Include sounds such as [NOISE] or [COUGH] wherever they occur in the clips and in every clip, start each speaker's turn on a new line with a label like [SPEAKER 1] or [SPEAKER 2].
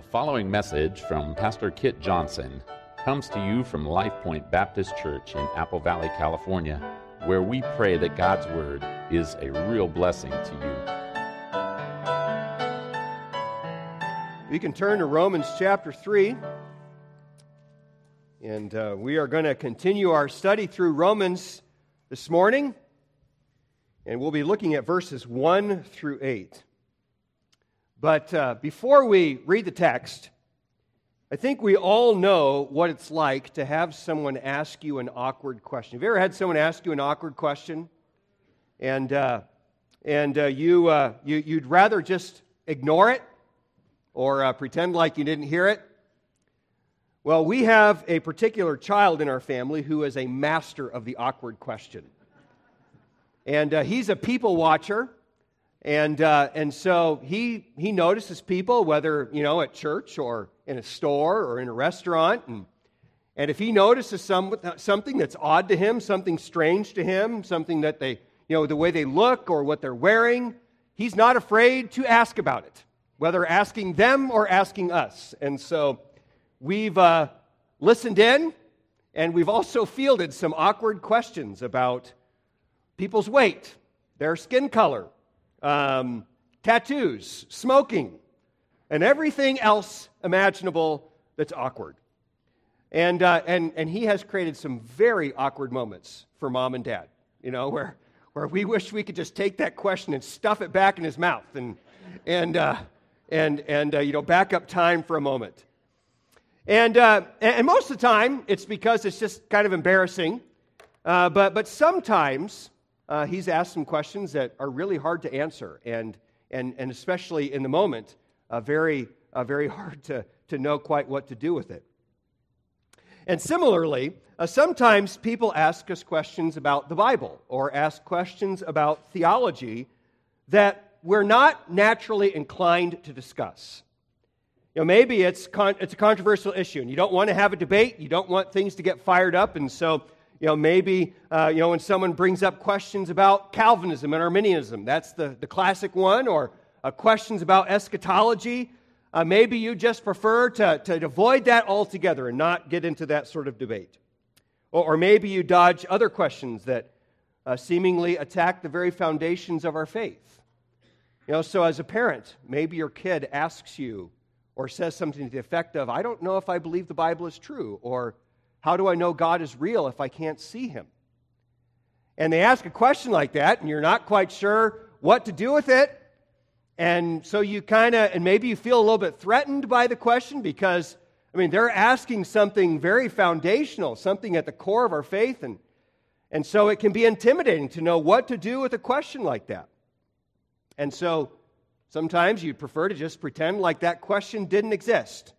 [SPEAKER 1] The following message from Pastor Kit Johnson comes to you from Life Point Baptist Church in Apple Valley, California, where we pray that God's Word is a real blessing to
[SPEAKER 2] you. You can turn to Romans chapter 3, and uh, we are going to continue our study through Romans this morning, and we'll be looking at verses 1 through 8. But uh, before we read the text, I think we all know what it's like to have someone ask you an awkward question. Have you ever had someone ask you an awkward question? And, uh, and uh, you, uh, you, you'd rather just ignore it or uh, pretend like you didn't hear it? Well, we have a particular child in our family who is a master of the awkward question. And uh, he's a people watcher. And, uh, and so he, he notices people, whether, you know, at church or in a store or in a restaurant. And, and if he notices some, something that's odd to him, something strange to him, something that they, you know, the way they look or what they're wearing, he's not afraid to ask about it, whether asking them or asking us. And so we've uh, listened in, and we've also fielded some awkward questions about people's weight, their skin color, um, tattoos, smoking, and everything else imaginable that's awkward. And, uh, and, and he has created some very awkward moments for mom and dad, you know, where, where we wish we could just take that question and stuff it back in his mouth and, and, uh, and, and uh, you know, back up time for a moment. And, uh, and most of the time, it's because it's just kind of embarrassing. Uh, but, but sometimes uh, he's asked some questions that are really hard to answer, and, and, and especially in the moment, uh, very, uh, very [LAUGHS] hard to, to know quite what to do with it. And similarly, uh, sometimes people ask us questions about the Bible or ask questions about theology that we're not naturally inclined to discuss. You know, maybe it's, con- it's a controversial issue and you don't want to have a debate, you don't want things to get fired up, and so you know, maybe, uh, you know, when someone brings up questions about Calvinism and Arminianism, that's the, the classic one, or uh, questions about eschatology, uh, maybe you just prefer to, to avoid that altogether and not get into that sort of debate. Or, or maybe you dodge other questions that uh, seemingly attack the very foundations of our faith. You know, so as a parent, maybe your kid asks you or says something to the effect of, I don't know if I believe the Bible is true, or how do I know God is real if I can't see him? And they ask a question like that, and you're not quite sure what to do with it. And so you kind of, and maybe you feel a little bit threatened by the question because, I mean, they're asking something very foundational, something at the core of our faith. And, and so it can be intimidating to know what to do with a question like that. And so sometimes you'd prefer to just pretend like that question didn't exist.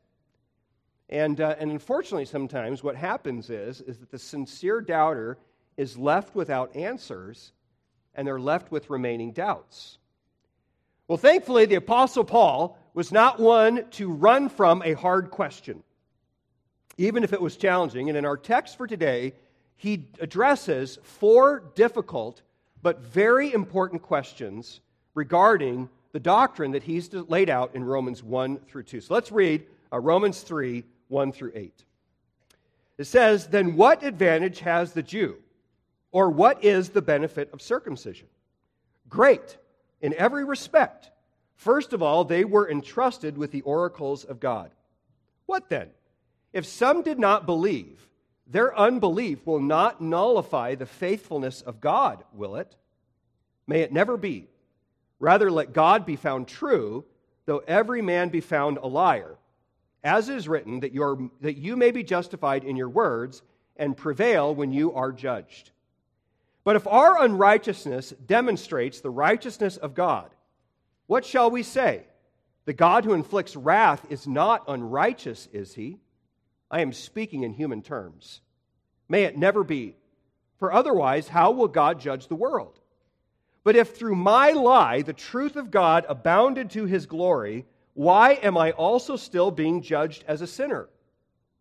[SPEAKER 2] And, uh, and unfortunately, sometimes what happens is, is that the sincere doubter is left without answers and they're left with remaining doubts. Well, thankfully, the Apostle Paul was not one to run from a hard question, even if it was challenging. And in our text for today, he addresses four difficult but very important questions regarding the doctrine that he's laid out in Romans 1 through 2. So let's read uh, Romans 3 1 through 8. It says, Then what advantage has the Jew? Or what is the benefit of circumcision? Great, in every respect. First of all, they were entrusted with the oracles of God. What then? If some did not believe, their unbelief will not nullify the faithfulness of God, will it? May it never be. Rather, let God be found true, though every man be found a liar as is written, that, that you may be justified in your words and prevail when you are judged. But if our unrighteousness demonstrates the righteousness of God, what shall we say? The God who inflicts wrath is not unrighteous, is he? I am speaking in human terms. May it never be. For otherwise, how will God judge the world? But if through my lie the truth of God abounded to his glory, why am I also still being judged as a sinner?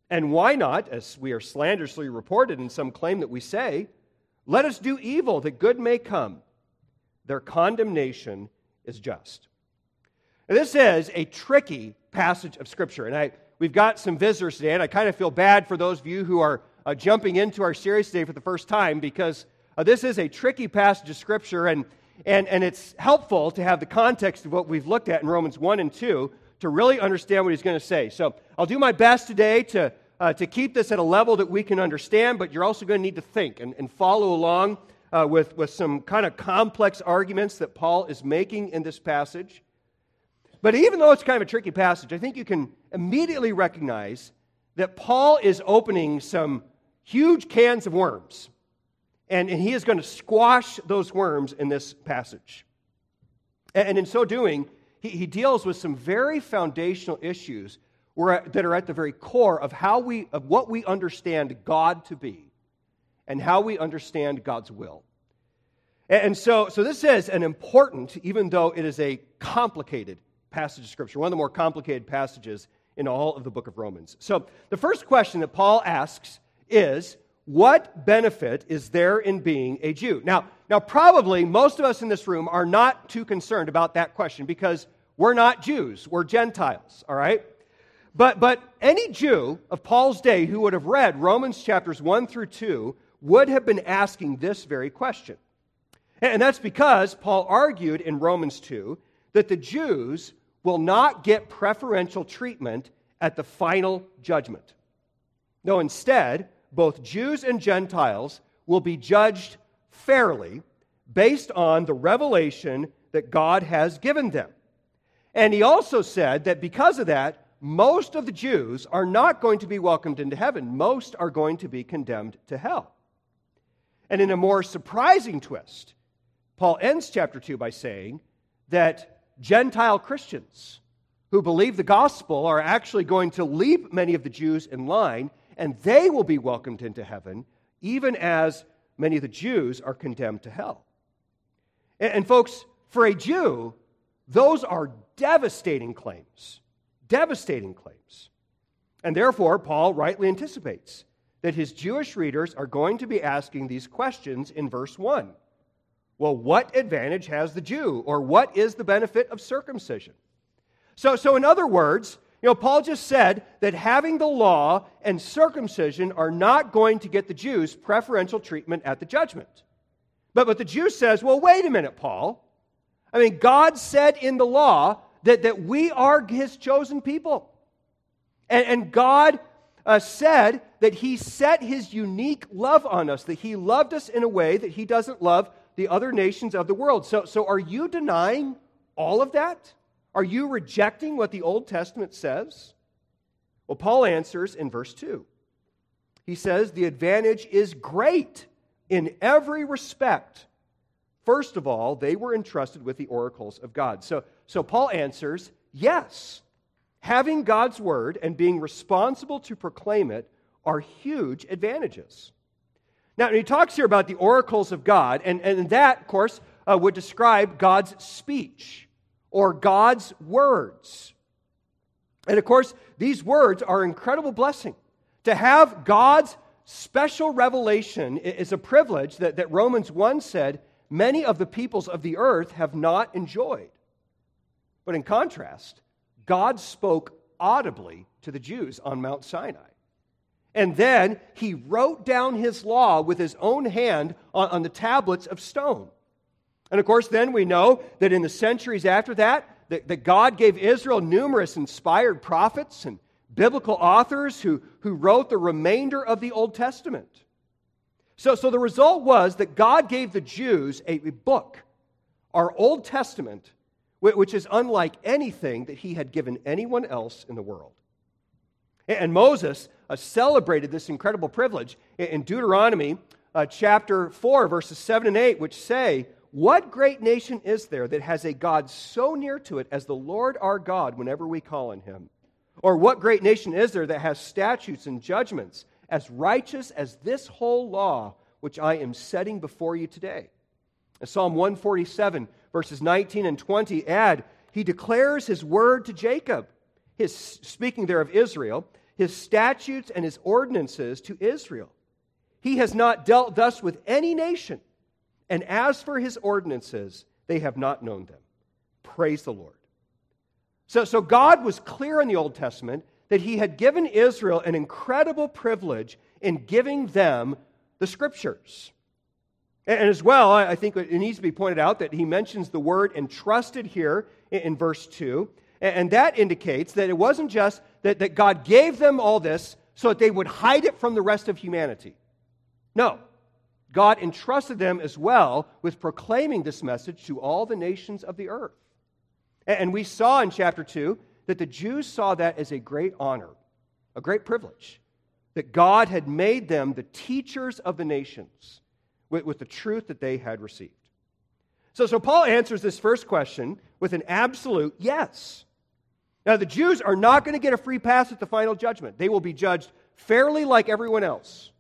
[SPEAKER 2] And why not, as we are slanderously reported in some claim that we say, let us do evil that good may come? Their condemnation is just. This is a tricky passage of Scripture. And I, we've got some visitors today, and I kind of feel bad for those of you who are uh, jumping into our series today for the first time because uh, this is a tricky passage of Scripture, and, and, and it's helpful to have the context of what we've looked at in Romans 1 and 2 to really understand what he's going to say. So I'll do my best today to, uh, to keep this at a level that we can understand, but you're also going to need to think and, and follow along uh, with, with some kind of complex arguments that Paul is making in this passage. But even though it's kind of a tricky passage, I think you can immediately recognize that Paul is opening some huge cans of worms. And, and he is going to squash those worms in this passage. And, and in so doing, he, he deals with some very foundational issues where, that are at the very core of how we of what we understand God to be and how we understand God's will. And, so, so this is an important, even though it is a complicated passage of Scripture, one of the more complicated passages in all of the book of Romans. So the first question that Paul asks is what benefit is there in being a Jew? Now, now, probably most of us in this room are not too concerned about that question because we're not Jews, we're Gentiles, all right? But, but any Jew of Paul's day who would have read Romans chapters 1 through 2 would have been asking this very question. And that's because Paul argued in Romans 2 that the Jews will not get preferential treatment at the final judgment. No, instead, both Jews and Gentiles will be judged fairly based on the revelation that God has given them. And he also said that because of that, most of the Jews are not going to be welcomed into heaven. Most are going to be condemned to hell. And in a more surprising twist, Paul ends chapter 2 by saying that Gentile Christians who believe the gospel are actually going to leap many of the Jews in line and they will be welcomed into heaven, even as many of the Jews are condemned to hell. And, and folks, for a Jew, those are devastating claims. Devastating claims. And therefore, Paul rightly anticipates that his Jewish readers are going to be asking these questions in verse 1. Well, what advantage has the Jew? Or what is the benefit of circumcision? So, so in other words, you know, Paul just said that having the law and circumcision are not going to get the Jews preferential treatment at the judgment. But, but the Jew says, well, wait a minute, Paul. I mean, God said in the law that, that we are his chosen people. And, and God uh, said that he set his unique love on us, that he loved us in a way that he doesn't love the other nations of the world. So, so are you denying all of that? Are you rejecting what the Old Testament says? Well, Paul answers in verse 2. He says, The advantage is great in every respect. First of all, they were entrusted with the oracles of God. So, so Paul answers, Yes, having God's word and being responsible to proclaim it are huge advantages. Now, he talks here about the oracles of God, and, and that, of course, uh, would describe God's speech or God's words. And of course, these words are incredible blessing. To have God's special revelation is a privilege that, that Romans 1 said many of the peoples of the earth have not enjoyed. But in contrast, God spoke audibly to the Jews on Mount Sinai. And then he wrote down his law with his own hand on, on the tablets of stone. And of course, then we know that in the centuries after that, that, that God gave Israel numerous inspired prophets and biblical authors who, who wrote the remainder of the Old Testament. So, so the result was that God gave the Jews a, a book, our Old Testament, which is unlike anything that he had given anyone else in the world. And Moses uh, celebrated this incredible privilege in Deuteronomy uh, chapter 4, verses 7 and 8, which say, what great nation is there that has a God so near to it as the Lord our God whenever we call on him? Or what great nation is there that has statutes and judgments as righteous as this whole law which I am setting before you today? Psalm 147, verses 19 and 20 add, He declares His word to Jacob, his, speaking there of Israel, His statutes and His ordinances to Israel. He has not dealt thus with any nation and as for his ordinances, they have not known them. Praise the Lord. So, so God was clear in the Old Testament that He had given Israel an incredible privilege in giving them the Scriptures. And as well, I think it needs to be pointed out that he mentions the word entrusted here in verse 2. And that indicates that it wasn't just that, that God gave them all this so that they would hide it from the rest of humanity. No. God entrusted them as well with proclaiming this message to all the nations of the earth. And we saw in chapter 2 that the Jews saw that as a great honor, a great privilege, that God had made them the teachers of the nations with, the truth that they had received. So, so Paul answers this first question with an absolute yes. Now, the Jews are not going to get a free pass at the final judgment. They will be judged fairly like everyone else.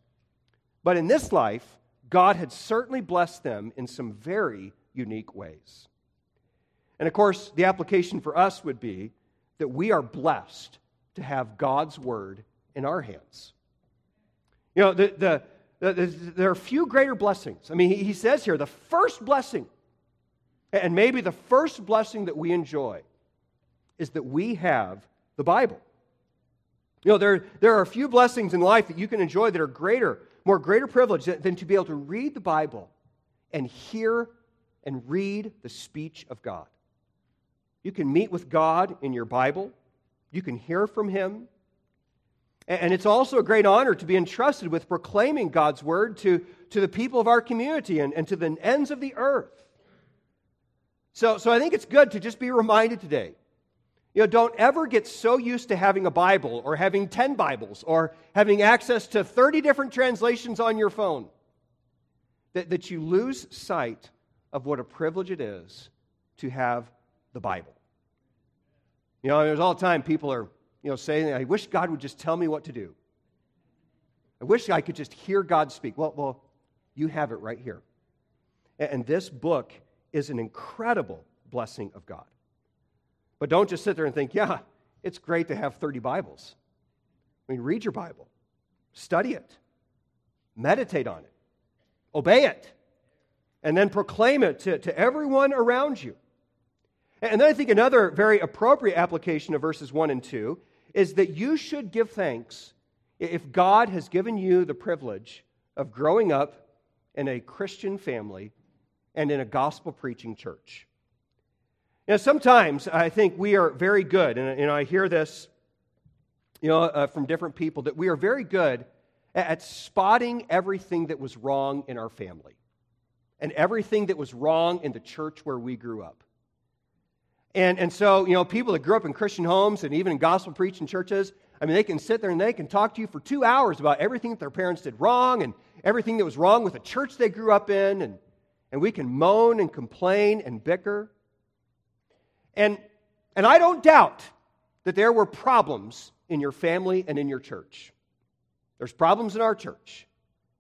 [SPEAKER 2] But in this life, God had certainly blessed them in some very unique ways. And of course, the application for us would be that we are blessed to have God's word in our hands. You know, the, the, there are few greater blessings. I mean, he says here the first blessing, and maybe the first blessing that we enjoy, is that we have the Bible. You know, there, there are a few blessings in life that you can enjoy that are greater, more greater privilege than to be able to read the Bible and hear and read the speech of God. You can meet with God in your Bible, you can hear from Him, and it's also a great honor to be entrusted with proclaiming God's word to, to the people of our community and, and to the ends of the earth. So, so I think it's good to just be reminded today. You know, don't ever get so used to having a Bible or having 10 Bibles or having access to 30 different translations on your phone that, that you lose sight of what a privilege it is to have the Bible. You know, there's all the time people are you know, saying, I wish God would just tell me what to do. I wish I could just hear God speak. Well, well, you have it right here. And this book is an incredible blessing of God. But don't just sit there and think, yeah, it's great to have 30 Bibles. I mean, read your Bible, study it, meditate on it, obey it, and then proclaim it to, to everyone around you. And then I think another very appropriate application of verses 1 and 2 is that you should give thanks if God has given you the privilege of growing up in a Christian family and in a gospel preaching church. Now, sometimes I think we are very good, and you know, I hear this you know, uh, from different people, that we are very good at, at spotting everything that was wrong in our family and everything that was wrong in the church where we grew up. And, and so, you know, people that grew up in Christian homes and even in gospel preaching churches, I mean, they can sit there and they can talk to you for two hours about everything that their parents did wrong and everything that was wrong with the church they grew up in. And, and we can moan and complain and bicker. And, and I don't doubt that there were problems in your family and in your church. There's problems in our church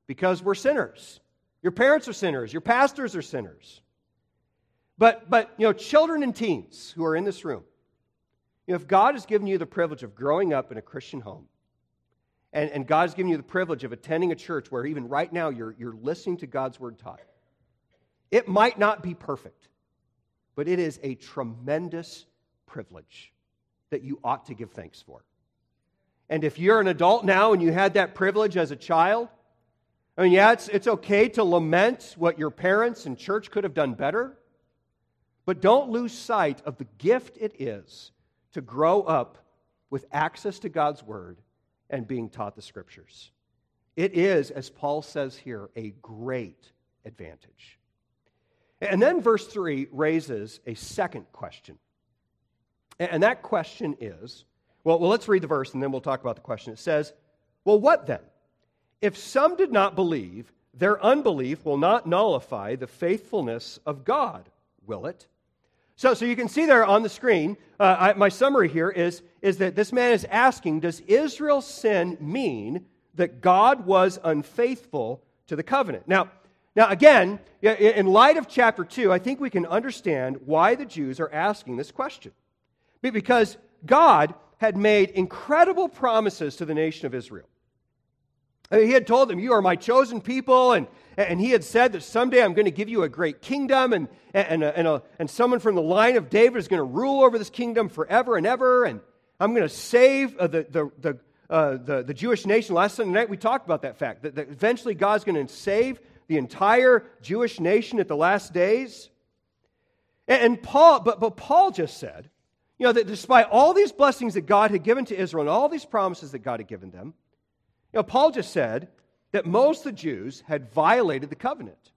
[SPEAKER 2] because we're sinners. Your parents are sinners, your pastors are sinners. But, but you know, children and teens who are in this room, you know, if God has given you the privilege of growing up in a Christian home, and, and God has given you the privilege of attending a church where even right now you're, you're listening to God's word taught, it might not be perfect, but it is a tremendous privilege that you ought to give thanks for. And if you're an adult now and you had that privilege as a child, I mean, yeah, it's, it's okay to lament what your parents and church could have done better. But don't lose sight of the gift it is to grow up with access to God's Word and being taught the Scriptures. It is, as Paul says here, a great advantage. And then verse 3 raises a second question. And that question is well, well, let's read the verse and then we'll talk about the question. It says, Well, what then? If some did not believe, their unbelief will not nullify the faithfulness of God will it? So, so you can see there on the screen, uh, I, my summary here is, is that this man is asking Does Israel's sin mean that God was unfaithful to the covenant? Now, now again, in light of chapter 2, I think we can understand why the Jews are asking this question. Because God had made incredible promises to the nation of Israel. He had told them, You are my chosen people, and, And he had said that someday I'm going to give you a great kingdom, and, and, and, a, and someone from the line of David is going to rule over this kingdom forever and ever. And I'm going to save uh, the, the, the, uh, the, the, Jewish nation. Last Sunday night, we talked about that fact that, that eventually God's going to save the entire Jewish nation at the last days. And, Paul, but, but Paul just said, you know, that despite all these blessings that God had given to Israel and all these promises that God had given them, you know, Paul just said that most of the Jews had violated the covenant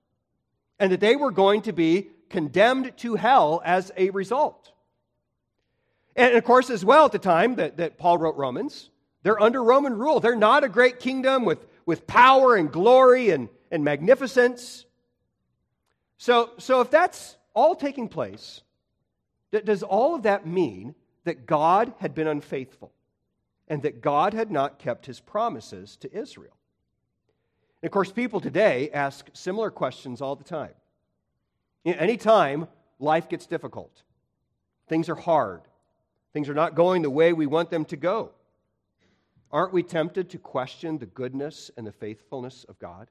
[SPEAKER 2] and that they were going to be condemned to hell as a result. And of course, as well, at the time that, that Paul wrote Romans, they're under Roman rule. They're not a great kingdom with, with power and glory and, and magnificence. So, so if that's all taking place, does all of that mean that God had been unfaithful and that God had not kept his promises to Israel? And of course, people today ask similar questions all the time. Anytime life gets difficult, things are hard, things are not going the way we want them to go, aren't we tempted to question the goodness and the faithfulness of God?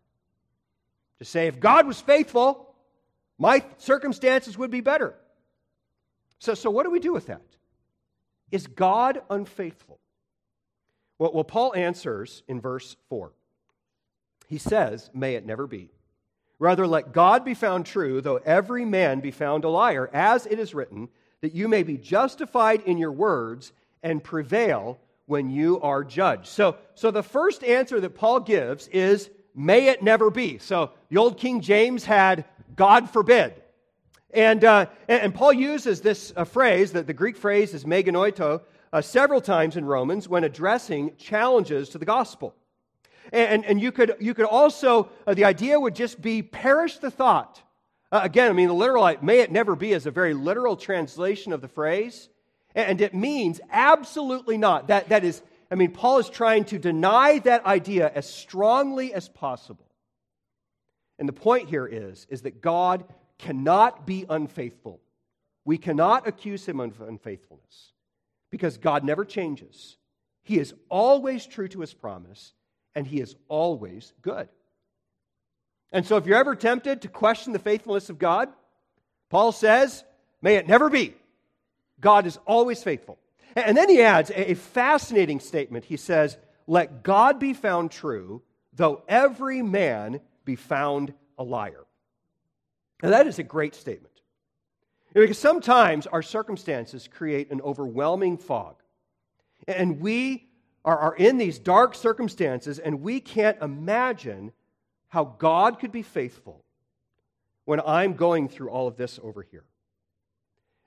[SPEAKER 2] To say, if God was faithful, my circumstances would be better. So, so what do we do with that? Is God unfaithful? Well, well, Paul answers in verse 4. He says, May it never be. Rather, let God be found true, though every man be found a liar, as it is written, that you may be justified in your words and prevail when you are judged. So, so the first answer that Paul gives is, May it never be. So the old King James had, God forbid. And, uh, and Paul uses this uh, phrase, that the Greek phrase is me genoito, uh, several times in Romans when addressing challenges to the gospel. And, and you, could, you could also, uh, the idea would just be perish the thought. Uh, again, I mean, the literal, may it never be, is a very literal translation of the phrase. And it means absolutely not. That, that is, I mean, Paul is trying to deny that idea as strongly as possible. And the point here is, is that God cannot be unfaithful. We cannot accuse him of unfaithfulness because God never changes. He is always true to his promise, and he is always good. And so, if you're ever tempted to question the faithfulness of God, Paul says, may it never be. God is always faithful. And then he adds a fascinating statement. He says, Let God be found true, though every man be found a liar. And that is a great statement. Because sometimes our circumstances create an overwhelming fog. And we are, are in these dark circumstances, and we can't imagine how God could be faithful when I'm going through all of this over here.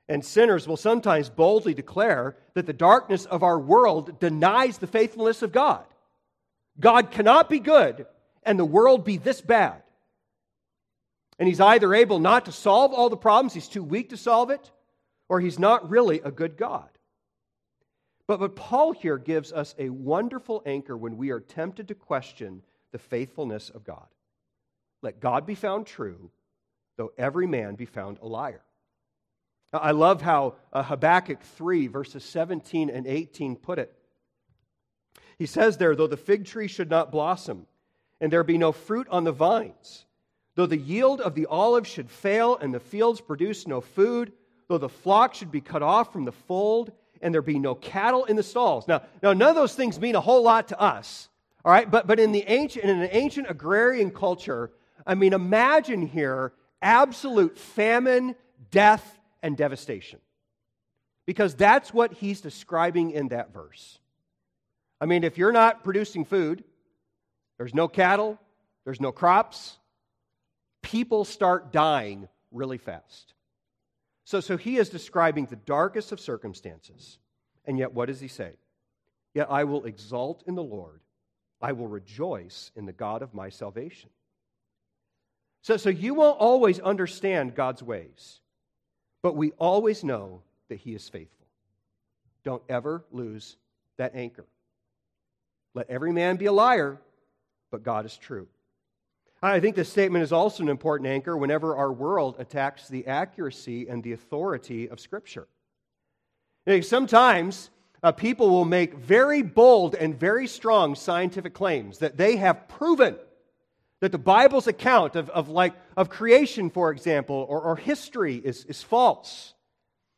[SPEAKER 2] And sinners will sometimes boldly declare that the darkness of our world denies the faithfulness of God. God cannot be good and the world be this bad. And he's either able not to solve all the problems, he's too weak to solve it, or he's not really a good God. But, but Paul here gives us a wonderful anchor when we are tempted to question the faithfulness of God. Let God be found true, though every man be found a liar. I love how uh, Habakkuk 3, verses 17 and 18 put it. He says there, though the fig tree should not blossom, and there be no fruit on the vines, Though the yield of the olive should fail and the fields produce no food, though the flock should be cut off from the fold and there be no cattle in the stalls. Now, now none of those things mean a whole lot to us, all right? But, but in, the ancient, in an ancient agrarian culture, I mean, imagine here absolute famine, death, and devastation. Because that's what he's describing in that verse. I mean, if you're not producing food, there's no cattle, there's no crops, people start dying really fast. So, so he is describing the darkest of circumstances. And yet, what does he say? Yet I will exult in the Lord, I will rejoice in the God of my salvation. So, so you won't always understand God's ways, but we always know that he is faithful. Don't ever lose that anchor. Let every man be a liar, but God is true. I think this statement is also an important anchor whenever our world attacks the accuracy and the authority of Scripture. Sometimes uh, people will make very bold and very strong scientific claims that they have proven That the Bible's account of, of, like, of creation, for example, or, or history is, is false.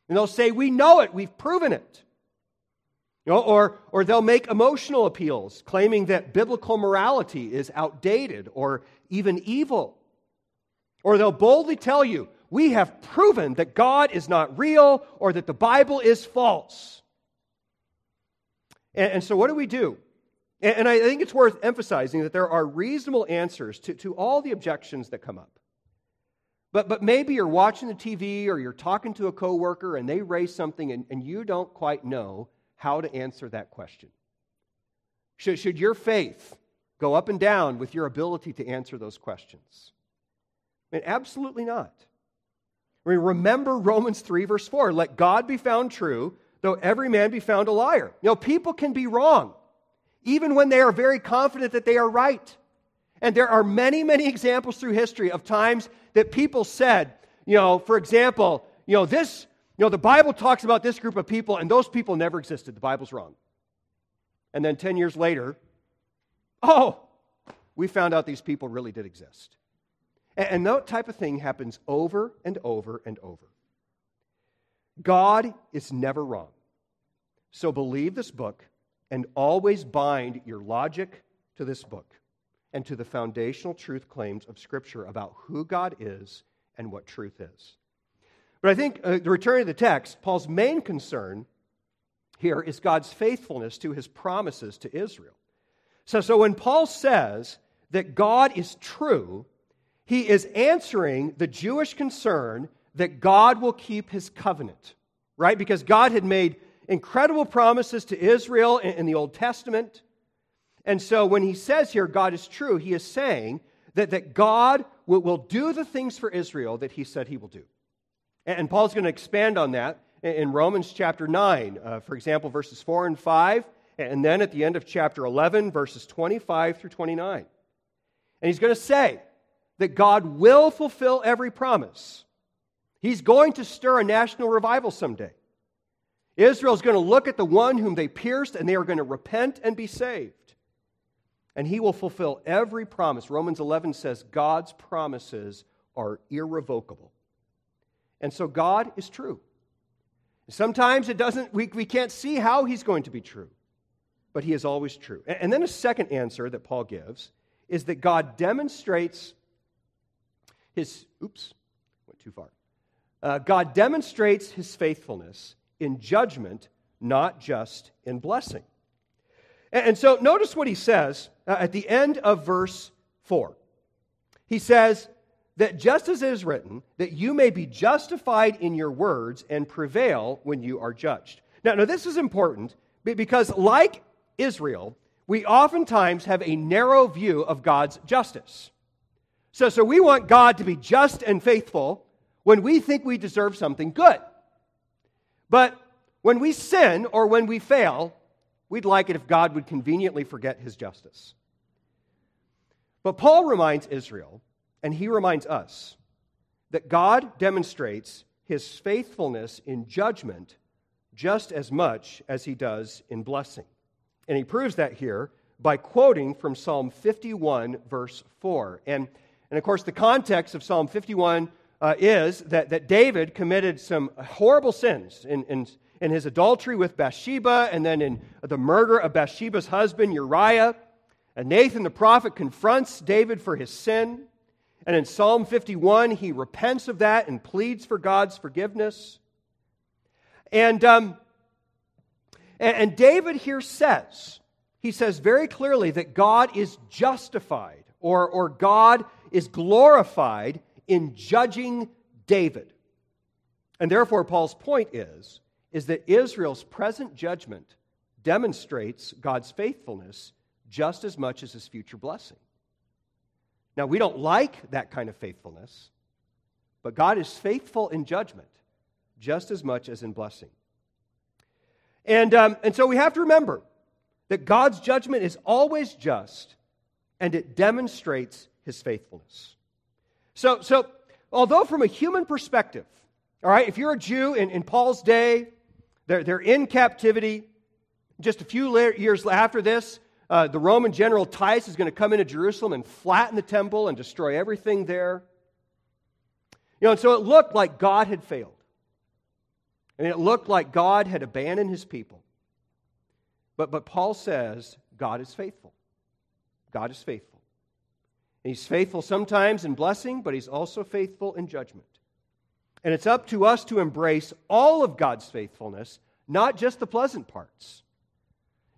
[SPEAKER 2] And they'll say, We know it, we've proven it. You know, or, or they'll make emotional appeals, claiming that biblical morality is outdated or even evil. Or they'll boldly tell you, We have proven that God is not real or that the Bible is false. And, and so, what do we do? And, I think it's worth emphasizing that there are reasonable answers to, to all the objections that come up. But, but maybe you're watching the TV or you're talking to a coworker and they raise something and, and you don't quite know how to answer that question. Should, should your faith go up and down with your ability to answer those questions? I mean, absolutely not. I mean, remember Romans 3, verse 4 let God be found true, though every man be found a liar. You know, people can be wrong, even when they are very confident that they are right. And there are many, many examples through history of times that people said, you know, for example, you know, this you know, the Bible talks about this group of people, and those people never existed. The Bible's wrong. And then 10 years later, oh, we found out these people really did exist. And, that type of thing happens over and over and over. God is never wrong. So believe this book and always bind your logic to this book and to the foundational truth claims of Scripture about who God is and what truth is. But I think, uh, the return to the text, Paul's main concern here is God's faithfulness to his promises to Israel. So, so when Paul says that God is true, he is answering the Jewish concern that God will keep his covenant, right? Because God had made incredible promises to Israel in, in the Old Testament. And so when he says here, God is true, he is saying that, that God will, will do the things for Israel that he said he will do. And Paul's going to expand on that in Romans chapter 9, uh, for example, verses 4 and 5, and then at the end of chapter 11, verses 25 through 29. And he's going to say that God will fulfill every promise. He's going to stir a national revival someday. Israel's going to look at the one whom they pierced, and they are going to repent and be saved. And he will fulfill every promise. Romans 11 says God's promises are irrevocable. And so God is true. Sometimes it doesn't, we, we can't see how he's going to be true, but he is always true. And then a second answer that Paul gives is that God demonstrates his, oops, went too far. Uh, God demonstrates his faithfulness in judgment, not just in blessing. And, so notice what he says uh, at the end of verse 4. He says, that just as it is written, that you may be justified in your words and prevail when you are judged. Now, now this is important because, like Israel, we oftentimes have a narrow view of God's justice. So, so we want God to be just and faithful when we think we deserve something good. But when we sin or when we fail, we'd like it if God would conveniently forget his justice. But Paul reminds Israel and he reminds us that God demonstrates his faithfulness in judgment just as much as he does in blessing. And he proves that here by quoting from Psalm 51, verse 4. And, and of course, the context of Psalm 51 uh, is that, that David committed some horrible sins in, in, in his adultery with Bathsheba and then in the murder of Bathsheba's husband, Uriah. And Nathan the prophet confronts David for his sin. And in Psalm 51, he repents of that and pleads for God's forgiveness. And, um, and, and David here says, he says very clearly that God is justified or, or God is glorified in judging David. And therefore, Paul's point is, is that Israel's present judgment demonstrates God's faithfulness just as much as his future blessing. Now, we don't like that kind of faithfulness, but God is faithful in judgment just as much as in blessing. And, um, and so we have to remember that God's judgment is always just and it demonstrates his faithfulness. So, so although from a human perspective, all right, if you're a Jew in, in Paul's day, they're, they're in captivity. Just a few years after this, Uh, the Roman general Titus is going to come into Jerusalem and flatten the temple and destroy everything there. You know, and so it looked like God had failed. And it looked like God had abandoned his people. But, but Paul says God is faithful. God is faithful. He's faithful sometimes in blessing, but he's also faithful in judgment. And it's up to us to embrace all of God's faithfulness, not just the pleasant parts.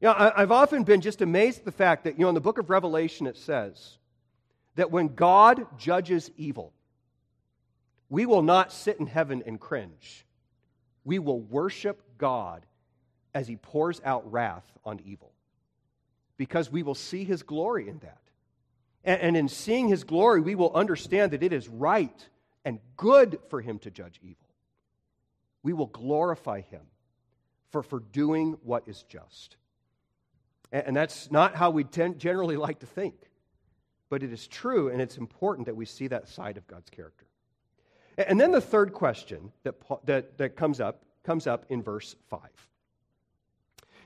[SPEAKER 2] You know, I, have often been just amazed at the fact that, you know, in the book of Revelation it says that when God judges evil, we will not sit in heaven and cringe. We will worship God as he pours out wrath on evil because we will see his glory in that. And, and in seeing his glory, we will understand that it is right and good for him to judge evil. We will glorify him for, for doing what is just. And, and that's not how we tend, generally like to think, but it is true, and it's important that we see that side of God's character. And then the third question that, that, that comes, up, comes up in verse 5.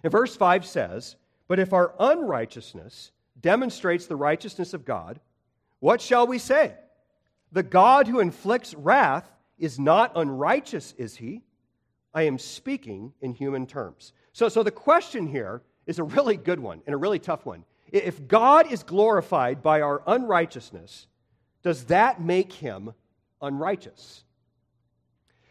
[SPEAKER 2] And verse 5 says, But if our unrighteousness demonstrates the righteousness of God, what shall we say? The God who inflicts wrath is not unrighteous, is he? I am speaking in human terms. So, so the question here is a really good one and a really tough one. If God is glorified by our unrighteousness, does that make him unrighteous?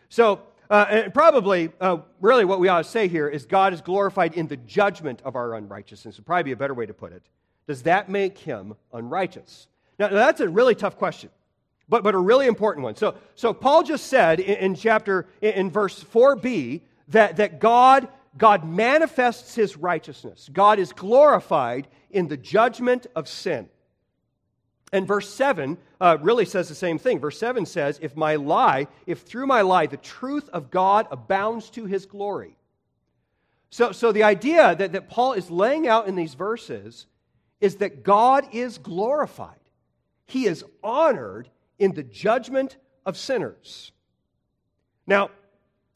[SPEAKER 2] So, uh, and probably, uh, really, what we ought to say here is God is glorified in the judgment of our unrighteousness. Would probably be a better way to put it. Does that make him unrighteous? Now, that's a really tough question, but, but a really important one. So, so Paul just said in, in chapter, in, in verse 4b, that, that God, God manifests his righteousness. God is glorified in the judgment of sin. And verse 7 uh, really says the same thing. Verse 7 says, If my lie, if through my lie the truth of God abounds to his glory. So, so the idea that, that Paul is laying out in these verses is that God is glorified, he is honored in the judgment of sinners. Now,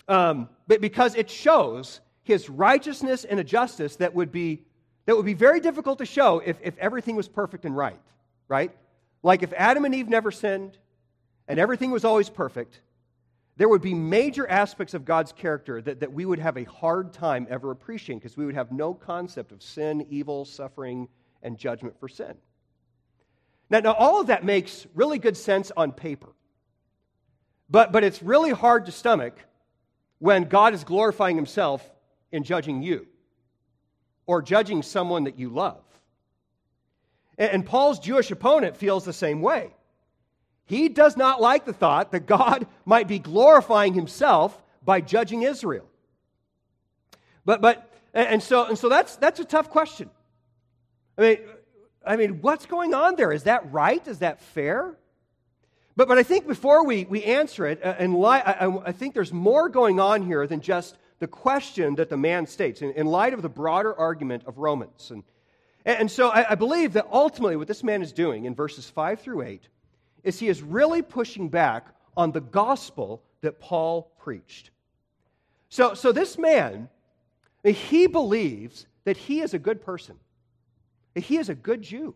[SPEAKER 2] um, but because it shows his righteousness and a justice that would be that would be very difficult to show if, if everything was perfect and right, right? Like if Adam and Eve never sinned and everything was always perfect, there would be major aspects of God's character that, that we would have a hard time ever appreciating because we would have no concept of sin, evil, suffering, and judgment for sin. Now, now all of that makes really good sense on paper. But, but it's really hard to stomach when God is glorifying himself in judging you or judging someone that you love. And Paul's Jewish opponent feels the same way. He does not like the thought that God [LAUGHS] might be glorifying himself by judging Israel. But, but and so, and so that's, that's a tough question. I mean, I mean, what's going on there? Is that right? Is that fair? But, but I think before we, we answer it, uh, and li- I, I, think there's more going on here than just the question that the man states in, in light of the broader argument of Romans. And, and so I, I believe that ultimately what this man is doing in verses 5 through 8 is he is really pushing back on the gospel that Paul preached. So, so this man, he believes that he is a good person, he is a good Jew.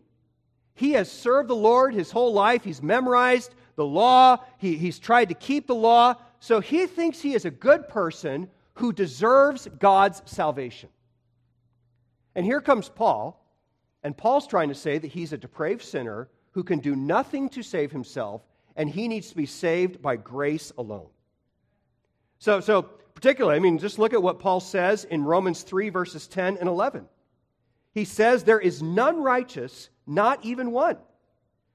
[SPEAKER 2] He has served the Lord his whole life. He's memorized the law. He, he's tried to keep the law. So he thinks he is a good person who deserves God's salvation. And here comes Paul, and Paul's trying to say that he's a depraved sinner who can do nothing to save himself, and he needs to be saved by grace alone. So, so particularly, I mean, just look at what Paul says in Romans 3, verses 10 and 11. He says, There is none righteous, not even one.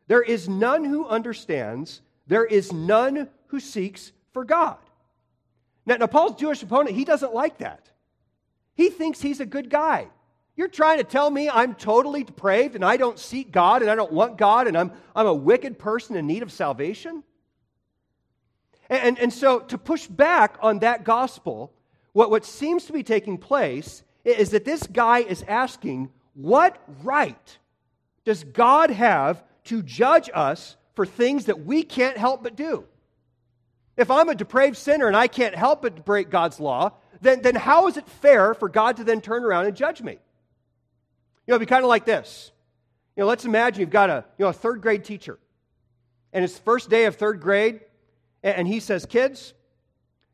[SPEAKER 2] There is none who understands. There is none who seeks for God. Now, now Paul's Jewish opponent, he doesn't like that. He thinks he's a good guy. You're trying to tell me I'm totally depraved and I don't seek God and I don't want God and I'm, I'm a wicked person in need of salvation? And, and, and so, to push back on that gospel, what, what seems to be taking place is that this guy is asking, What right does God have to judge us for things that we can't help but do? If I'm a depraved sinner and I can't help but break God's law, then, then how is it fair for God to then turn around and judge me? You know, it'd be kind of like this. You know, let's imagine you've got a, you know, a third grade teacher, and it's first day of third grade, and he says, Kids,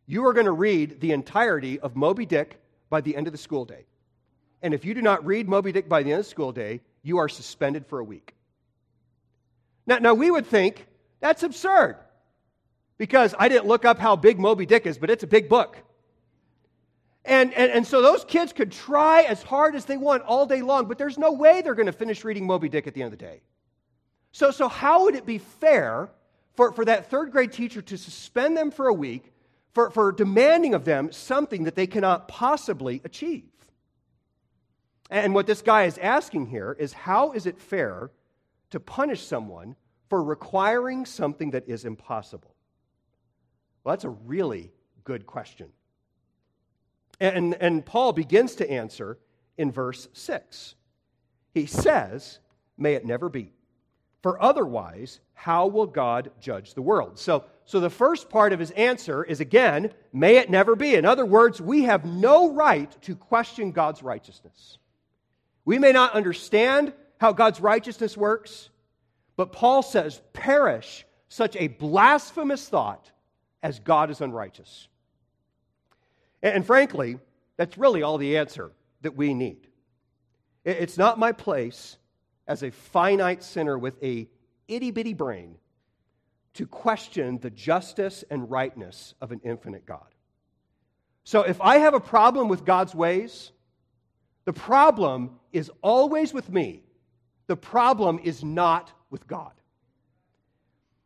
[SPEAKER 2] you are going to read the entirety of Moby Dick by the end of the school day. And if you do not read Moby Dick by the end of the school day, you are suspended for a week. Now, now we would think that's absurd because I didn't look up how big Moby Dick is, but it's a big book. And, and, and so those kids could try as hard as they want all day long, but there's no way they're going to finish reading Moby Dick at the end of the day. So, so how would it be fair for, for that third grade teacher to suspend them for a week for, for demanding of them something that they cannot possibly achieve? And what this guy is asking here is how is it fair to punish someone for requiring something that is impossible? Well, that's a really good question. And, and Paul begins to answer in verse 6. He says, May it never be. For otherwise, how will God judge the world? So, so the first part of his answer is again, may it never be. In other words, we have no right to question God's righteousness. We may not understand how God's righteousness works, but Paul says, perish such a blasphemous thought as God is unrighteous. And frankly, that's really all the answer that we need. It's not my place as a finite sinner with a itty bitty brain to question the justice and rightness of an infinite God. So if I have a problem with God's ways, the problem is always with me. The problem is not with God.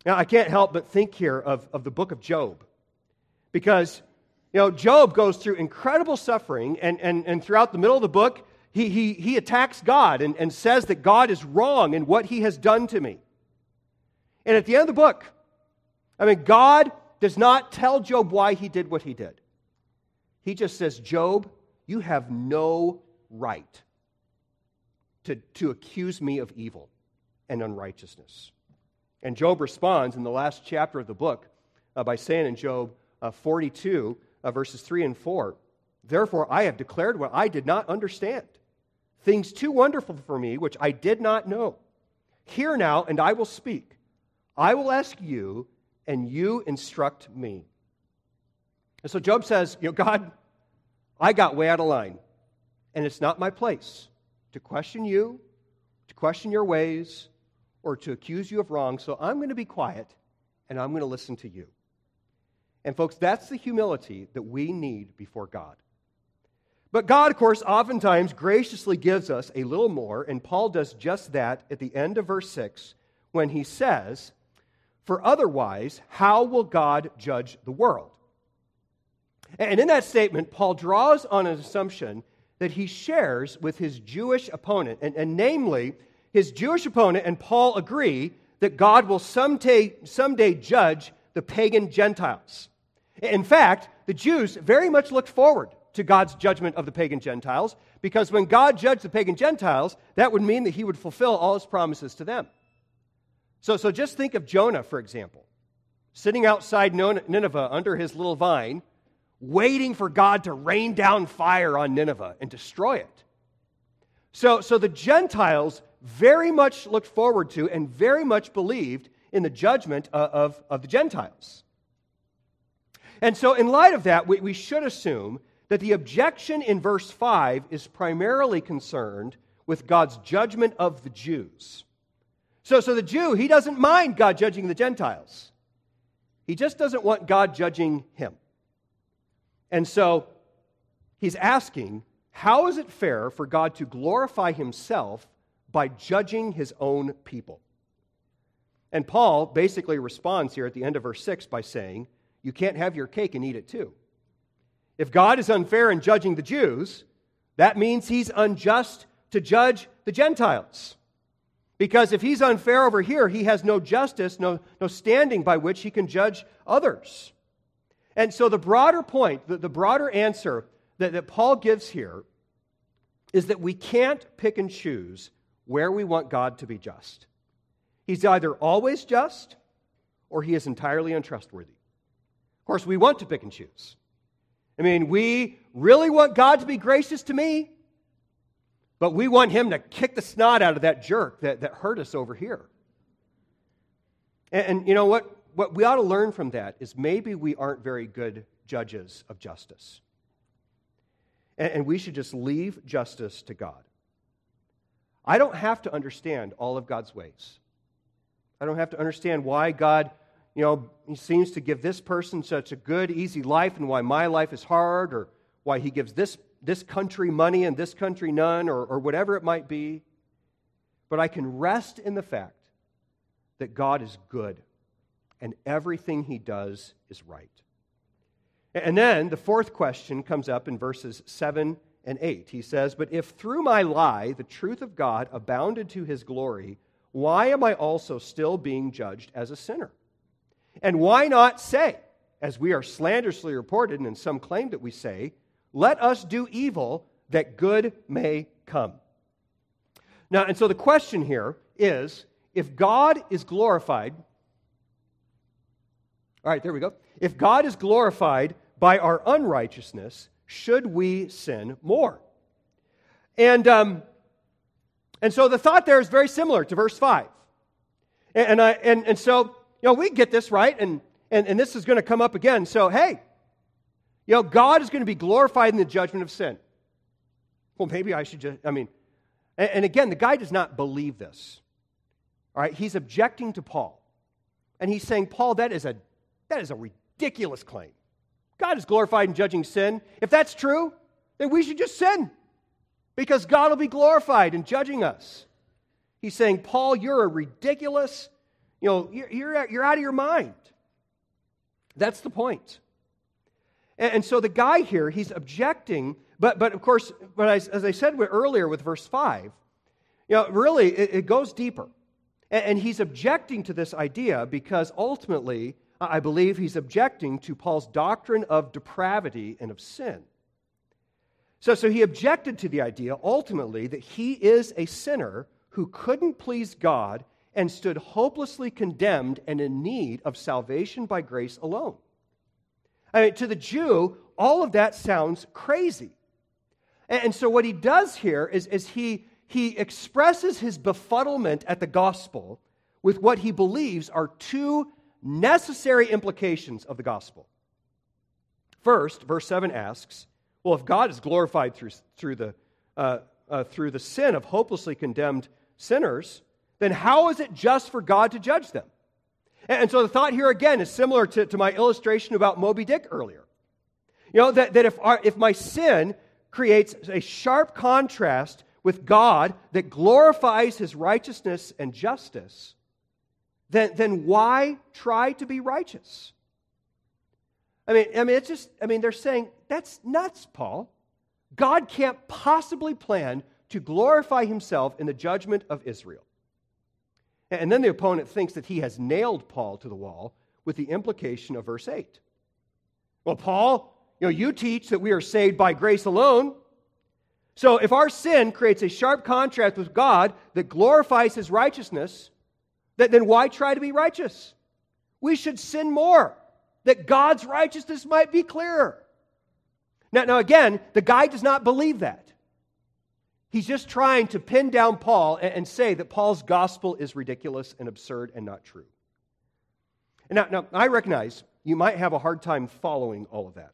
[SPEAKER 2] Now, I can't help but think here of, of the book of Job because you know, Job goes through incredible suffering, and, and, and throughout the middle of the book, he, he, he attacks God and, and says that God is wrong in what he has done to me. And at the end of the book, I mean, God does not tell Job why he did what he did. He just says, Job, you have no right to, to accuse me of evil and unrighteousness. And Job responds in the last chapter of the book uh, by saying in Job uh, 42, uh, verses 3 and 4. Therefore, I have declared what I did not understand, things too wonderful for me, which I did not know. Hear now, and I will speak. I will ask you, and you instruct me. And so Job says, You know, God, I got way out of line, and it's not my place to question you, to question your ways, or to accuse you of wrong, so I'm going to be quiet and I'm going to listen to you. And, folks, that's the humility that we need before God. But God, of course, oftentimes graciously gives us a little more, and Paul does just that at the end of verse 6 when he says, For otherwise, how will God judge the world? And in that statement, Paul draws on an assumption that he shares with his Jewish opponent, and, and namely, his Jewish opponent and Paul agree that God will someday, someday judge the pagan Gentiles. In fact, the Jews very much looked forward to God's judgment of the pagan Gentiles because when God judged the pagan Gentiles, that would mean that he would fulfill all his promises to them. So, so just think of Jonah, for example, sitting outside Nineveh under his little vine, waiting for God to rain down fire on Nineveh and destroy it. So, so the Gentiles very much looked forward to and very much believed in the judgment of, of, of the Gentiles. And so, in light of that, we, we should assume that the objection in verse 5 is primarily concerned with God's judgment of the Jews. So, so the Jew, he doesn't mind God judging the Gentiles. He just doesn't want God judging him. And so he's asking, how is it fair for God to glorify himself by judging his own people? And Paul basically responds here at the end of verse 6 by saying, you can't have your cake and eat it too. If God is unfair in judging the Jews, that means he's unjust to judge the Gentiles. Because if he's unfair over here, he has no justice, no, no standing by which he can judge others. And so, the broader point, the, the broader answer that, that Paul gives here is that we can't pick and choose where we want God to be just. He's either always just or he is entirely untrustworthy. Of course, we want to pick and choose. I mean, we really want God to be gracious to me, but we want him to kick the snot out of that jerk that, that hurt us over here. And, and you know what? What we ought to learn from that is maybe we aren't very good judges of justice. And, and we should just leave justice to God. I don't have to understand all of God's ways. I don't have to understand why God, you know, he seems to give this person such a good, easy life and why my life is hard or why he gives this, this country money and this country none or, or whatever it might be. But I can rest in the fact that God is good and everything he does is right. And then the fourth question comes up in verses 7 and 8. He says, But if through my lie the truth of God abounded to his glory, why am I also still being judged as a sinner? And why not say, as we are slanderously reported, and some claim that we say, let us do evil that good may come? Now, and so the question here is if God is glorified, all right, there we go. If God is glorified by our unrighteousness, should we sin more? And, um, and so the thought there is very similar to verse 5. And, and, I, and, and so, you know, we get this, right? And, and, and this is going to come up again. So, hey, you know, God is going to be glorified in the judgment of sin. Well, maybe I should just, I mean, and, and again, the guy does not believe this. All right, he's objecting to Paul. And he's saying, Paul, that is a, that is a ridiculous claim. God is glorified in judging sin. If that's true, then we should just sin because God will be glorified in judging us. He's saying, Paul, you're a ridiculous, you know, you're, you're, you're out of your mind. That's the point. And, and, so the guy here, he's objecting, but, but of course, but as, as I said earlier with verse 5, you know, really, it, it goes deeper. And, and he's objecting to this idea because ultimately, I believe he's objecting to Paul's doctrine of depravity and of sin. So, so he objected to the idea ultimately that he is a sinner who couldn't please God and stood hopelessly condemned and in need of salvation by grace alone. I mean, to the Jew, all of that sounds crazy. And, and so what he does here is, is he, he expresses his befuddlement at the gospel with what he believes are two necessary implications of the gospel. First, verse 7 asks, well, if God is glorified through, through, the, uh, uh, through the sin of hopelessly condemned sinners, then how is it just for God to judge them? And, so the thought here again is similar to, to my illustration about Moby Dick earlier. You know, that, that if, our, if my sin creates a sharp contrast with God that glorifies his righteousness and justice, then, then why try to be righteous? I mean, I mean, it's just, I mean, they're saying, that's nuts, Paul. God can't possibly plan to glorify himself in the judgment of Israel. And then the opponent thinks that he has nailed Paul to the wall with the implication of verse 8. Well, Paul, you know, you teach that we are saved by grace alone. So if our sin creates a sharp contrast with God that glorifies his righteousness, then why try to be righteous? We should sin more, that God's righteousness might be clearer. Now, now again, the guy does not believe that. He's just trying to pin down Paul and, and say that Paul's gospel is ridiculous and absurd and not true. And now, now, I recognize you might have a hard time following all of that.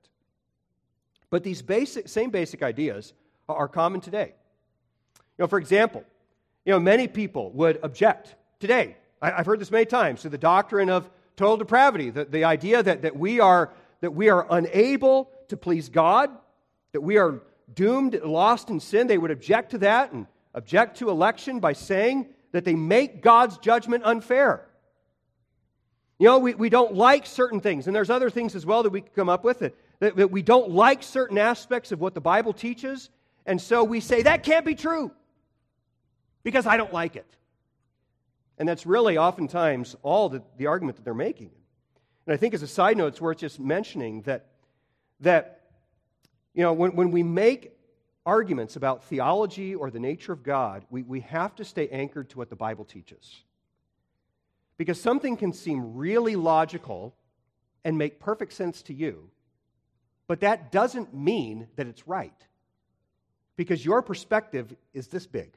[SPEAKER 2] But these basic, same basic ideas are common today. You know, for example, you know, many people would object today I, have heard this many times. to the doctrine of total depravity, the, the idea that, that, we are, that we are unable to please God, that we are doomed, lost in sin. They would object to that and object to election by saying that they make God's judgment unfair. You know, we, we don't like certain things, and there's other things as well that we can come up with it, that, that we don't like certain aspects of what the Bible teaches, and so we say that can't be true because I don't like it. And that's really oftentimes all the, the argument that they're making. And I think as a side note, it's worth just mentioning that, that you know, when, when we make arguments about theology or the nature of God, we, we have to stay anchored to what the Bible teaches. Because something can seem really logical and make perfect sense to you, but that doesn't mean that it's right. because your perspective is this big.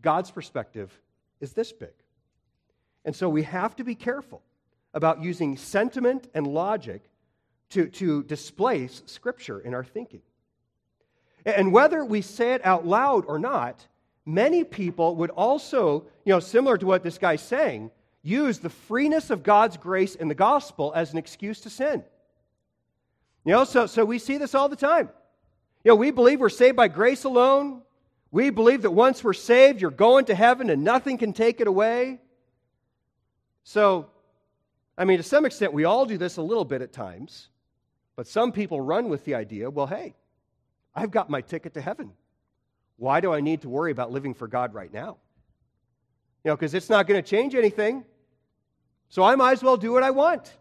[SPEAKER 2] God's perspective is this big. And so we have to be careful about using sentiment and logic to, to displace Scripture in our thinking. And whether we say it out loud or not, many people would also, you know, similar to what this guy's saying, use the freeness of God's grace in the gospel as an excuse to sin. You know, so, so we see this all the time. You know, we believe we're saved by grace alone. We believe that once we're saved, you're going to heaven and nothing can take it away. So, I mean, to some extent, we all do this a little bit at times. But some people run with the idea well, hey, I've got my ticket to heaven. Why do I need to worry about living for God right now? You know, because it's not going to change anything. So I might as well do what I want.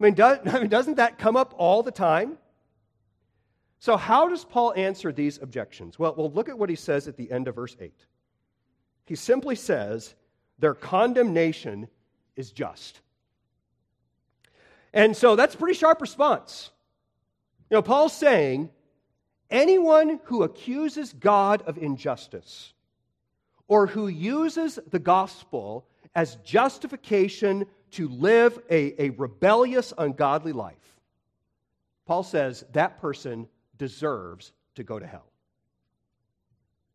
[SPEAKER 2] I mean, does, [LAUGHS] I mean, doesn't that come up all the time? So, how does Paul answer these objections? Well, well, look at what he says at the end of verse 8. He simply says, Their condemnation is just. And so that's a pretty sharp response. You know, Paul's saying, anyone who accuses God of injustice or who uses the gospel as justification to live a, a rebellious, ungodly life, Paul says that person deserves to go to hell.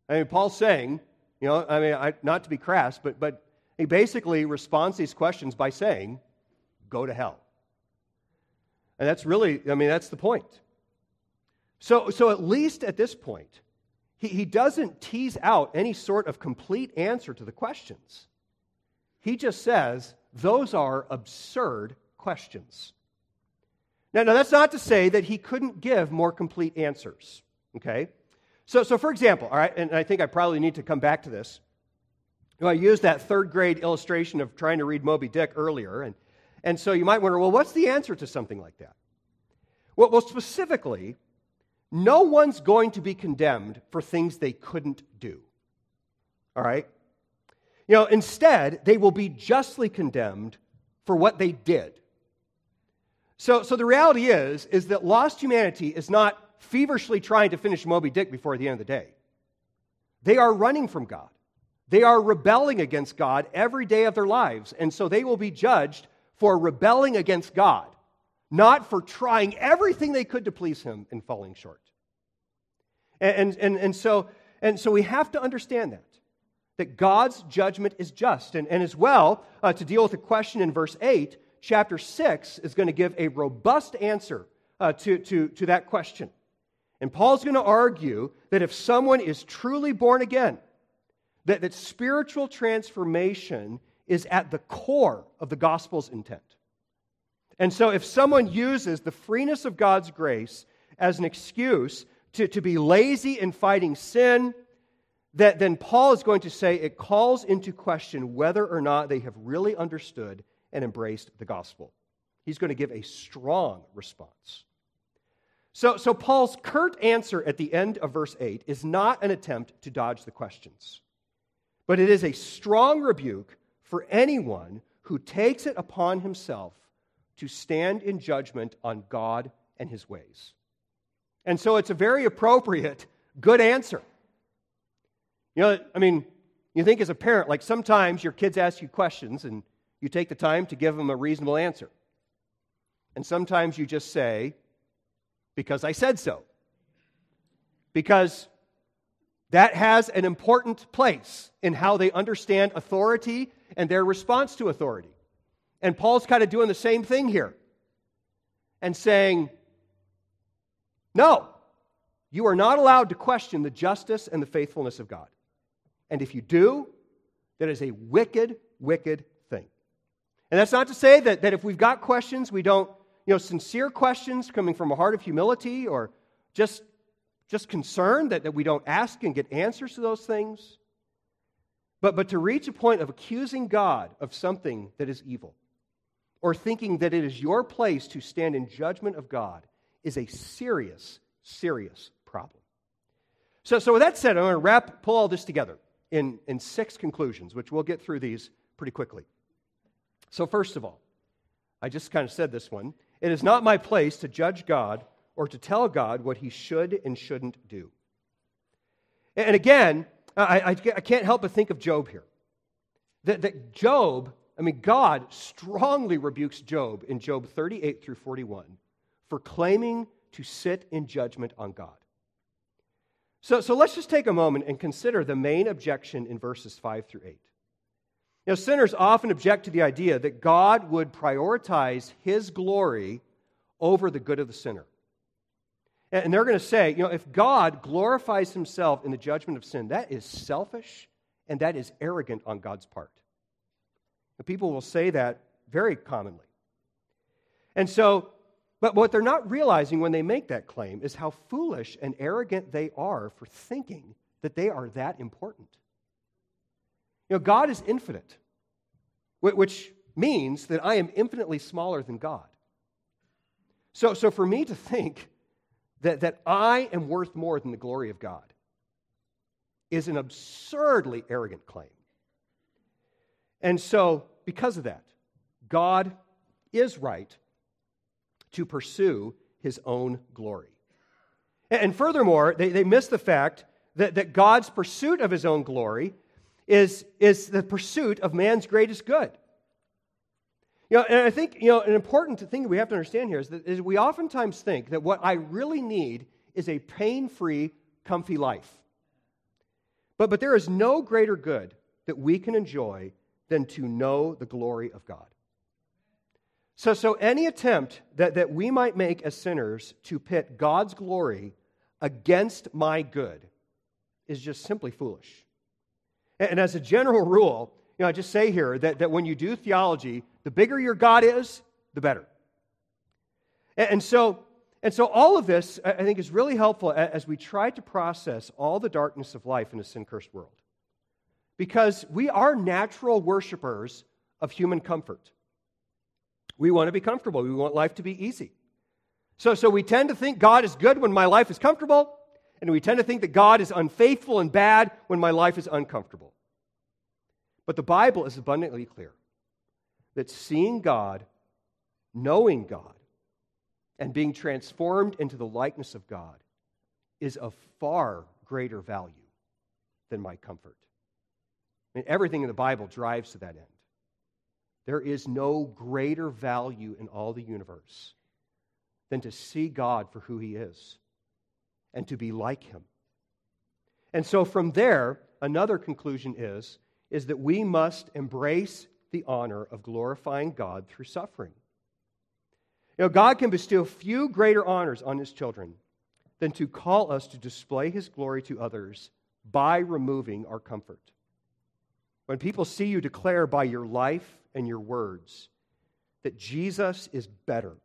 [SPEAKER 2] I mean, Paul's saying, you know, I mean, I, not to be crass, but, but he basically responds to these questions by saying, go to hell. And that's really, I mean, that's the point. So, so at least at this point, he, he doesn't tease out any sort of complete answer to the questions. He just says, those are absurd questions. Now, now that's not to say that he couldn't give more complete answers, okay? So, so for example, all right, and I think I probably need to come back to this. I used that third grade illustration of trying to read Moby Dick earlier, and and so you might wonder, well, what's the answer to something like that? Well, well, specifically, no one's going to be condemned for things they couldn't do. All right? You know, instead, they will be justly condemned for what they did. So, so the reality is, is that lost humanity is not feverishly trying to finish Moby Dick before the end of the day. They are running from God. They are rebelling against God every day of their lives, and so they will be judged for rebelling against God, not for trying everything they could to please Him and falling short. And, and, and, so, and so we have to understand that, that God's judgment is just. And, and as well, uh, to deal with the question in verse 8, chapter 6 is going to give a robust answer uh, to, to, to that question. And Paul's going to argue that if someone is truly born again, that, that spiritual transformation is at the core of the gospel's intent. And so, if someone uses the freeness of God's grace as an excuse to, to be lazy in fighting sin, that, then Paul is going to say it calls into question whether or not they have really understood and embraced the gospel. He's going to give a strong response. So, so Paul's curt answer at the end of verse 8 is not an attempt to dodge the questions, but it is a strong rebuke for anyone who takes it upon himself to stand in judgment on God and his ways. And so it's a very appropriate, good answer. You know, I mean, you think as a parent, like sometimes your kids ask you questions and you take the time to give them a reasonable answer. And sometimes you just say, because I said so. Because that has an important place in how they understand authority and their response to authority. And Paul's kind of doing the same thing here and saying, no, you are not allowed to question the justice and the faithfulness of God. And if you do, that is a wicked, wicked thing. And that's not to say that, that if we've got questions, we don't, you know, sincere questions coming from a heart of humility or just, just concerned that, that we don't ask and get answers to those things. But, but to reach a point of accusing God of something that is evil, or thinking that it is your place to stand in judgment of God, is a serious, serious problem. So, so with that said, I'm going to wrap, pull all this together in, in six conclusions, which we'll get through these pretty quickly. So, first of all, I just kind of said this one. It is not my place to judge God or to tell God what he should and shouldn't do. And again, I, I, I can't help but think of Job here. That, that Job, I mean, God strongly rebukes Job in Job 38 through 41 for claiming to sit in judgment on God. So, so let's just take a moment and consider the main objection in verses 5 through 8. Now, sinners often object to the idea that God would prioritize his glory over the good of the sinner. And they're going to say, you know, if God glorifies himself in the judgment of sin, that is selfish and that is arrogant on God's part. And people will say that very commonly. And so, but what they're not realizing when they make that claim is how foolish and arrogant they are for thinking that they are that important. You know, God is infinite, which means that I am infinitely smaller than God. So, so for me to think that, that I am worth more than the glory of God is an absurdly arrogant claim. And so, because of that, God is right to pursue his own glory. And furthermore, they, they miss the fact that, that God's pursuit of his own glory is, is the pursuit of man's greatest good. You know, and I think, you know, an important thing we have to understand here is that is we oftentimes think that what I really need is a pain free, comfy life. But, but there is no greater good that we can enjoy than to know the glory of God. So, so any attempt that, that we might make as sinners to pit God's glory against my good is just simply foolish. And, and as a general rule, you know, I just say here that, that when you do theology, the bigger your God is, the better. And, so, and so all of this, I think, is really helpful as we try to process all the darkness of life in a sin cursed world. Because we are natural worshipers of human comfort. We want to be comfortable, we want life to be easy. So, so we tend to think God is good when my life is comfortable, and we tend to think that God is unfaithful and bad when my life is uncomfortable. But the Bible is abundantly clear that seeing God, knowing God, and being transformed into the likeness of God is of far greater value than my comfort. I mean, everything in the Bible drives to that end. There is no greater value in all the universe than to see God for who He is and to be like Him. And so from there, another conclusion is is that we must embrace the honor of glorifying God through suffering. You know, God can bestow few greater honors on his children than to call us to display his glory to others by removing our comfort. When people see you declare by your life and your words that Jesus is better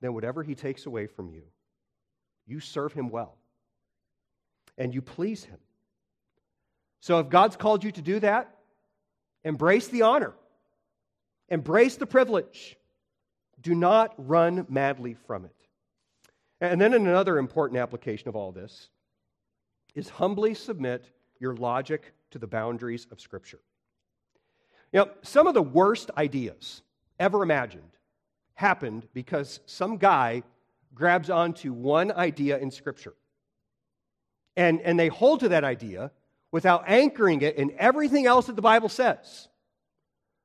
[SPEAKER 2] than whatever he takes away from you, you serve him well and you please him. So if God's called you to do that, embrace the honor, embrace the privilege. Do not run madly from it. And then another important application of all this is humbly submit your logic to the boundaries of Scripture. You know, some of the worst ideas ever imagined happened because some guy grabs onto one idea in Scripture. And, and they hold to that idea without anchoring it in everything else that the Bible says.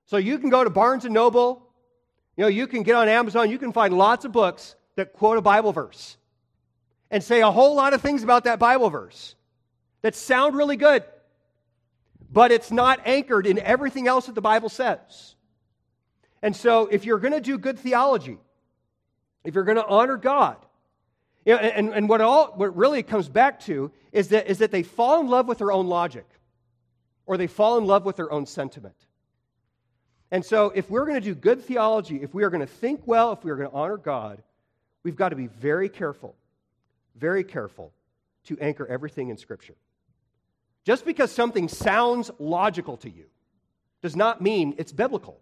[SPEAKER 2] So you can go to Barnes and Noble, you know, you can get on Amazon, you can find lots of books that quote a Bible verse and say a whole lot of things about that Bible verse that sound really good, but it's not anchored in everything else that the Bible says. And so if you're going to do good theology, if you're going to honor God, you know, and, and what, all, what really comes back to is that, is that they fall in love with their own logic or they fall in love with their own sentiment. And so, if we're going to do good theology, if we are going to think well, if we are going to honor God, we've got to be very careful, very careful to anchor everything in Scripture. Just because something sounds logical to you does not mean it's biblical.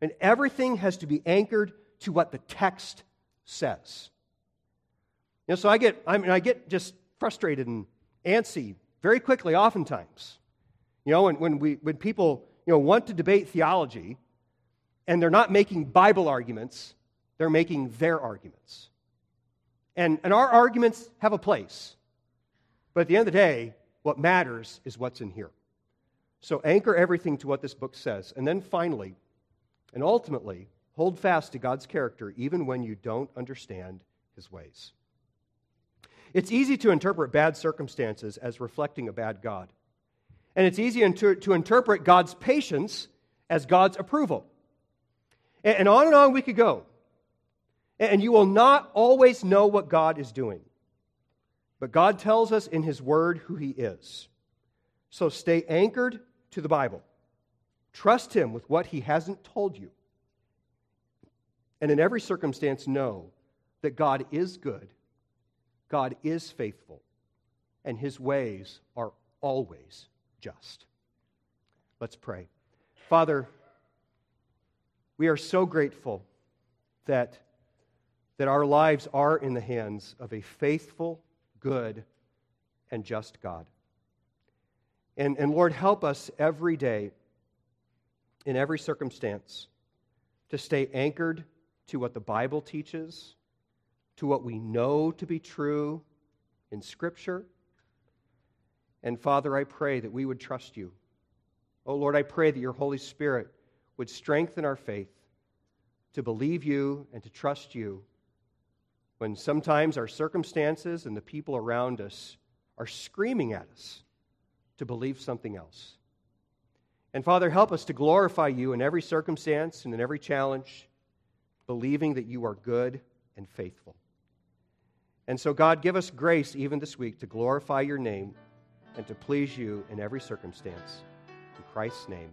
[SPEAKER 2] And everything has to be anchored to what the text says. You know, so I get, I mean, I get just frustrated and antsy very quickly, oftentimes. You know, when, when, we, when people you know, want to debate theology and they're not making Bible arguments, they're making their arguments. And, and our arguments have a place. But at the end of the day, what matters is what's in here. So anchor everything to what this book says. And then finally, and ultimately, hold fast to God's character even when you don't understand his ways. It's easy to interpret bad circumstances as reflecting a bad God. And it's easy to, to interpret God's patience as God's approval. And, and on and on we could go. And you will not always know what God is doing. But God tells us in His Word who He is. So stay anchored to the Bible. Trust Him with what He hasn't told you. And in every circumstance, know that God is good, God is faithful, and His ways are always just. Let's pray. Father, we are so grateful that, that our lives are in the hands of a faithful, good, and just God. And, and Lord, help us every day, in every circumstance, to stay anchored to what the Bible teaches, to what we know to be true in Scripture. And Father, I pray that we would trust you. Oh Lord, I pray that your Holy Spirit would strengthen our faith to believe you and to trust you when sometimes our circumstances and the people around us are screaming at us to believe something else. And Father, help us to glorify you in every circumstance and in every challenge, believing that you are good and faithful. And so, God, give us grace even this week to glorify your name and to please you in every circumstance. In Christ's name.